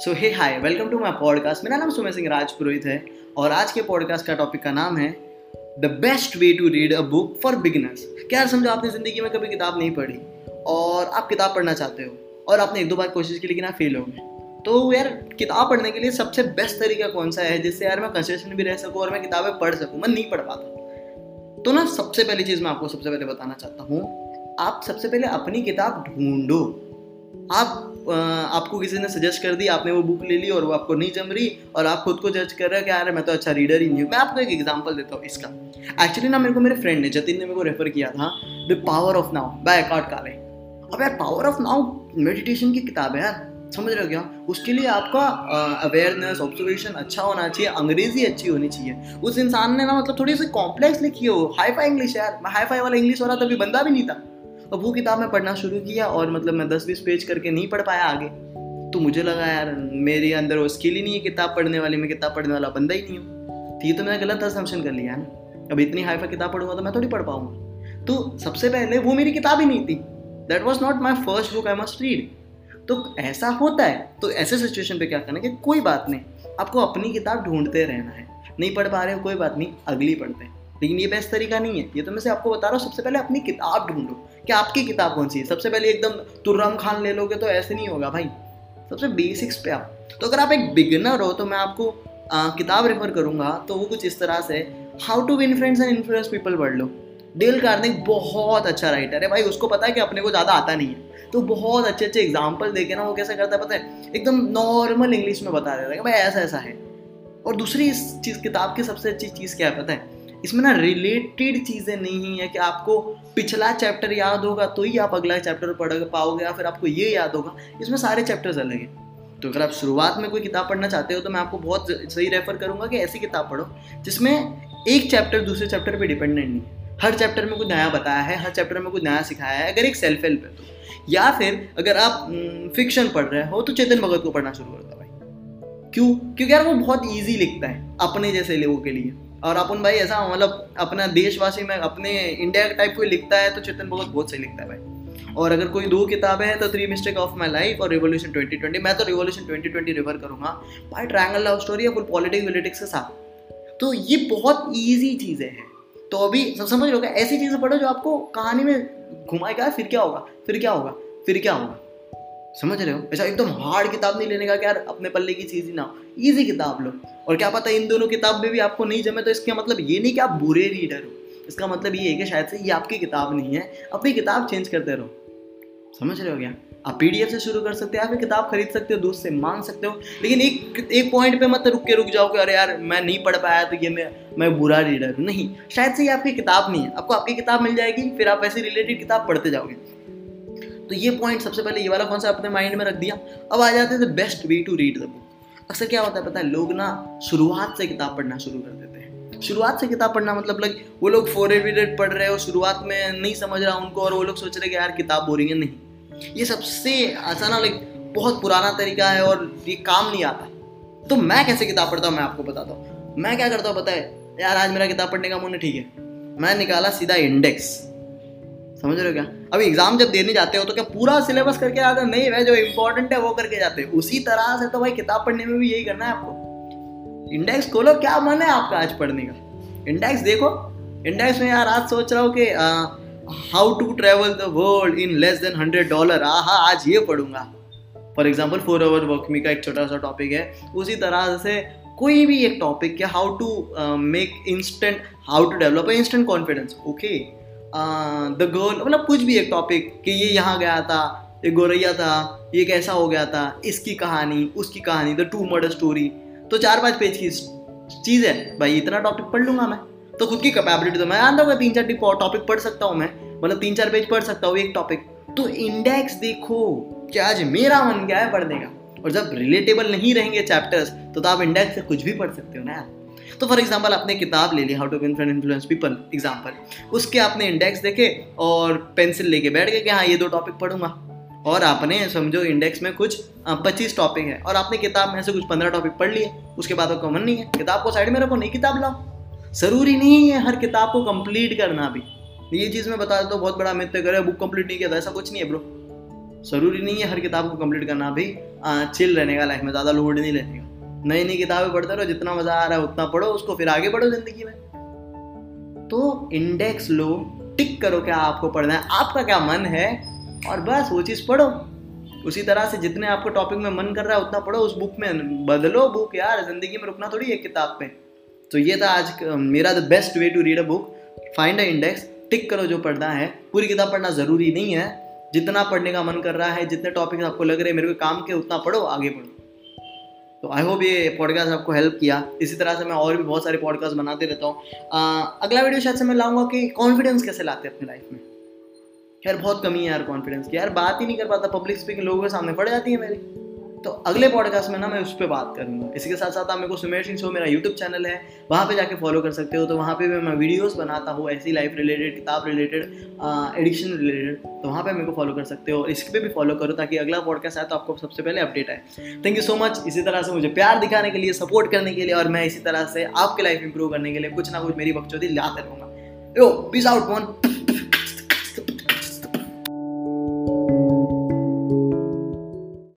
So hey hi welcome to my podcast मेरा नाम सुमेश सिंह राजपुरोहित है और आज के पॉडकास्ट का टॉपिक का नाम है the best way to read a book for beginners क्या समझो, आपने ज़िंदगी में कभी किताब नहीं पढ़ी और आप किताब पढ़ना चाहते हो और आपने एक दो बार कोशिश की लेकिन आप फेल हो गए। तो यार, किताब पढ़ने के लिए सबसे बेस्ट तरीका कौन सा है जिससे यार मैं कंसेशन भी रह सकूँ और मैं किताबें पढ़ सकूँ? मैं नहीं पढ़ पाता। तो ना, सबसे पहली चीज़ मैं आपको सबसे पहले बताना चाहता हूँ, आप सबसे पहले अपनी किताब ढूंढो। आप आपको किसी ने सजेस्ट कर दी, आपने वो बुक ले ली और वो आपको नहीं जम रही और आप खुद को जज कर रहे हो कि यार मैं तो अच्छा रीडर ही नहीं हूँ। मैं आपको एक एग्जांपल देता हूँ इसका। एक्चुअली ना मेरे को मेरे फ्रेंड ने, जतिन ने मेरे को रेफर किया था the power of now by Eckhart Tolle अब यार पावर ऑफ़ नाउ मेडिटेशन की किताब है यार, समझ रहे हो क्या? उसके लिए आपका अवेयरनेस ऑब्जर्वेशन अच्छा होना चाहिए, अंग्रेज़ी अच्छी होनी चाहिए। उस इंसान ने ना मतलब थोड़ी सी कॉम्प्लेक्स लिखी हो। हाई फाई इंग्लिश यार, मैं हाई फाई वाला इंग्लिश हो रहा तभी बंदा भी नहीं था। अब वो किताब मैं पढ़ना शुरू किया और मतलब मैं दस बीस पेज करके नहीं पढ़ पाया आगे। तो मुझे लगा, यार, मेरे अंदर वो स्किल ही नहीं है किताब पढ़ने वाली, मैं किताब पढ़ने वाला बंदा ही नहीं हूँ। ये तो मैंने गलत असम्पशन कर लिया, है ना? अब इतनी हाई फाई किताब पढ़ूँगा तो मैं थोड़ी पढ़ पाऊँगा। तो सबसे पहले वो मेरी किताब ही नहीं थी। That was not my first book I must read तो ऐसा होता है तो ऐसे सिचुएशन पे क्या करना कि कोई बात नहीं, आपको अपनी किताब ढूंढते रहना है। नहीं पढ़ पा रहे हो, कोई बात नहीं, अगली पढ़ते हैं। लेकिन ये बेस्ट तरीका नहीं है। ये तो मैं से आपको बता रहा हूँ सबसे पहले अपनी किताब ढूंढो। कि आपकी किताब कौन सी है? सबसे पहले एकदम तुर्रम खान ले लोगे तो ऐसे नहीं होगा भाई। सबसे बेसिक्स पे आप तो अगर आप एक बिगिनर हो तो मैं आपको आ, किताब रेफर करूँगा तो वो कुछ इस तरह से how to win friends and influence people पढ़ लो डेल कार्निक बहुत अच्छा राइटर है। भाई उसको पता है कि अपने को ज़्यादा आता नहीं है। तो बहुत अच्छे अच्छे एग्ज़ाम्पल देके ना वो कैसे करता है पता है? एकदम नॉर्मल इंग्लिश में बता देता है कि भाई ऐसा ऐसा है। और दूसरी इस चीज़ किताब की सबसे अच्छी चीज़ क्या है पता है? इसमें ना रिलेटेड चीज़ें नहीं है कि आपको पिछला चैप्टर याद होगा तो ही आप अगला चैप्टर पढ़ पाओगे या फिर आपको ये याद होगा। इसमें सारे चैप्टर्स अलग हैं। तो अगर आप शुरुआत में कोई किताब पढ़ना चाहते हो तो मैं आपको बहुत सही रेफर करूँगा कि ऐसी किताब पढ़ो, जिसमें एक चैप्टर दूसरे चैप्टर पर डिपेंडेंट नहीं हर चैप्टर में कुछ नया बताया है, हर चैप्टर में कुछ नया सिखाया है, अगर एक सेल्फ हेल्प है तो। या फिर अगर आप फिक्शन पढ़ रहे हो तो चेतन भगत को पढ़ना शुरू कर दो भाई। क्यों? क्योंकि यार वो बहुत ईजी लिखता है, अपने जैसे लोगों के लिए। और अपन भाई ऐसा मतलब अपना देशवासी में, अपने इंडिया टाइप कोई लिखता है तो चेतन भगत बहुत सही लिखता है भाई। और अगर कोई दो किताबें हैं तो three mistake of my life और रिवोल्यूशन 2020 मैं तो रिवोल्यूशन 2020 रिफर करूँगा। भाई ट्रायंगल लव स्टोरी या पॉलिटिक्स विलिटिक्स के साथ। तो ये बहुत ईजी चीज़ें हैं। तो अभी सब समझ लो ऐसी चीज़ें पढ़ो जो आपको कहानी में घुमाएगा, फिर क्या होगा? फिर क्या होगा? फिर क्या होगा? समझ रहे हो? ऐसा एकदम हार्ड किताब नहीं लेने का यार अपने पल्ले की चीज़ ही ना ईजी किताब लो। और क्या पता इन दोनों किताब में भी आपको नहीं जमे तो इसका मतलब ये नहीं कि आप बुरे रीडर हो इसका मतलब ये है कि शायद से ये आपकी किताब नहीं है। अपनी किताब चेंज करते रहो। समझ रहे हो क्या? आप पीडीएफ से शुरू कर सकते हो या फिर किताब खरीद सकते हो, दोस्त से मांग सकते हो। लेकिन एक एक पॉइंट पे मत रुक के रुक जाओ कि अरे यार, मैं नहीं पढ़ पाया तो ये मैं मैं बुरा रीडर हूँ। नहीं, शायद से ये आपकी किताब नहीं है। आपको आपकी किताब मिल जाएगी, फिर आप ऐसी रिलेटेड किताब पढ़ते जाओगे। तो ये पॉइंट सबसे पहले ये वाला कौन सा अपने माइंड में रख दिया? अब आ जाते हैं the best way to read the book अक्सर क्या होता है पता है? लोग ना शुरुआत से किताब पढ़ना शुरू कर देते हैं। शुरुआत से किताब पढ़ना मतलब लाइक वो लोग फोर एविडेड पढ़ रहे हो शुरुआत में नहीं समझ रहा उनको और वो लोग सोच रहे कि यार किताब बोरिंग है नहीं। ये सबसे आसान लाइक बहुत पुराना तरीका है और ये काम नहीं आता। तो मैं कैसे किताब पढ़ता हूँ? मैं आपको बताता हूँ। मैं क्या करता हूँ पता है? यार आज मेरा किताब पढ़ने का मन ठीक है। मैं निकाला सीधा इंडेक्स समझ रहे हो क्या? अभी एग्ज़ाम जब देने जाते हो तो क्या पूरा सिलेबस करके हो? नहीं भाई जो इंपॉर्टेंट है वो करके जाते हो। उसी तरह से तो भाई किताब पढ़ने में भी यही करना है आपको। इंडेक्स खोलो, क्या मन है आपका आज पढ़ने का? इंडेक्स देखो। इंडेक्स में यार आज सोच रहा हूँ कि how to travel the world in less than hundred dollar आ हाँ आज ये पढ़ूँगा। For example four hour workweek का एक छोटा सा टॉपिक है। उसी तरह से कोई भी एक टॉपिक है how to make instant how to develop instant confidence okay the girl मतलब कुछ भी एक टॉपिक कि ये यहाँ गया था ये गोरैया था ये कैसा हो गया था इसकी कहानी उसकी कहानी द टू मर्डर स्टोरी तो चार पाँच पेज की चीज़ है। भाई इतना टॉपिक पढ़ लूँगा मैं। तो खुद की कैपेबिलिटी तो मैं जानता हूँ तीन चार टॉपिक पढ़ सकता हूँ मैं। मतलब तीन चार पेज पढ़ सकता हूँ एक टॉपिक तो इंडेक्स देखो कि आज मेरा मन क्या है पढ़ने का। और जब रिलेटेबल नहीं रहेंगे चैप्टर्स तो, तो आप इंडेक्स से कुछ भी पढ़ सकते हो ना यार। तो फॉर एग्ज़ाम्पल आपने किताब ले ली how to win influence people example उसके आपने इंडेक्स देखे और पेंसिल लेके बैठ गए कि हाँ ये दो टॉपिक पढ़ूँगा। और आपने, समझो इंडेक्स में कुछ पच्चीस टॉपिक है। और आपने किताब में से कुछ पंद्रह टॉपिक पढ़ लिए। उसके बाद आपका मन नहीं है। किताब को साइड में रखो, नई किताब लाओ। ज़रूरी नहीं है हर किताब को कंप्लीट करना भी। ये चीज़ मैं बता देता हूँ, बहुत बड़ा मित्र करे बुक कंप्लीट नहीं किया था ऐसा कुछ नहीं है ब्रो ज़रूरी नहीं है हर किताब को कंप्लीट करना भी चिल रहने का लाइफ में, ज़्यादा लोड नहीं लेने का। नई नई किताबें पढ़ते रहो, जितना मज़ा आ रहा है उतना पढ़ो, उसको फिर आगे बढ़ो ज़िंदगी में। तो इंडेक्स लो टिक करो क्या आपको पढ़ना है। आपका क्या मन है? और बस वो चीज़ पढ़ो। उसी तरह से जितने आपको टॉपिक में मन कर रहा है, उतना पढ़ो। उस बुक में बदलो बुक यार, ज़िंदगी में रुकना थोड़ी एक किताब पे तो ये था आज मेरा the best way to read a book find a index tick करो जो पढ़ना है। पूरी किताब पढ़ना ज़रूरी नहीं है। जितना पढ़ने का मन कर रहा है, जितने टॉपिक आपको लग रहे हैं, मेरे को काम के, उतना पढ़ो, आगे बढ़ो। तो आई होप ये पॉडकास्ट आपको हेल्प किया। इसी तरह से मैं और भी बहुत सारे पॉडकास्ट बनाते रहता हूँ। अगला वीडियो शायद से मैं लाऊँगा कि कॉन्फिडेंस कैसे लाते हैं अपनी लाइफ में। यार बहुत कमी है यार कॉन्फिडेंस की। यार बात ही नहीं कर पाता। पब्लिक स्पीकिंग लोगों के सामने पड़ जाती है मेरी। तो अगले पॉडकास्ट में ना मैं उस पर बात करूँगा। इसी के साथ साथ आप मेरे को सुमेर सिंह शो मेरा यूट्यूब चैनल है। वहाँ पे जाके फॉलो कर सकते हो। तो वहाँ पे भी मैं वीडियोस बनाता हूँ, ऐसी लाइफ रिलेटेड किताब रिलेटेड एडिक्शन रिलेटेड तो वहाँ पे मेरे को फॉलो कर सकते हो। इस पर भी फॉलो करो ताकि अगला पॉडकास्ट आए तो आपको सबसे पहले अपडेट आए। थैंक यू सो मच इसी तरह से मुझे प्यार दिखाने के लिए सपोर्ट करने के लिए और मैं इसी तरह से आपकी लाइफ इंप्रूव करने के लिए कुछ ना कुछ मेरी बकचोदी लाते रहूँगा। यो पीस आउट वन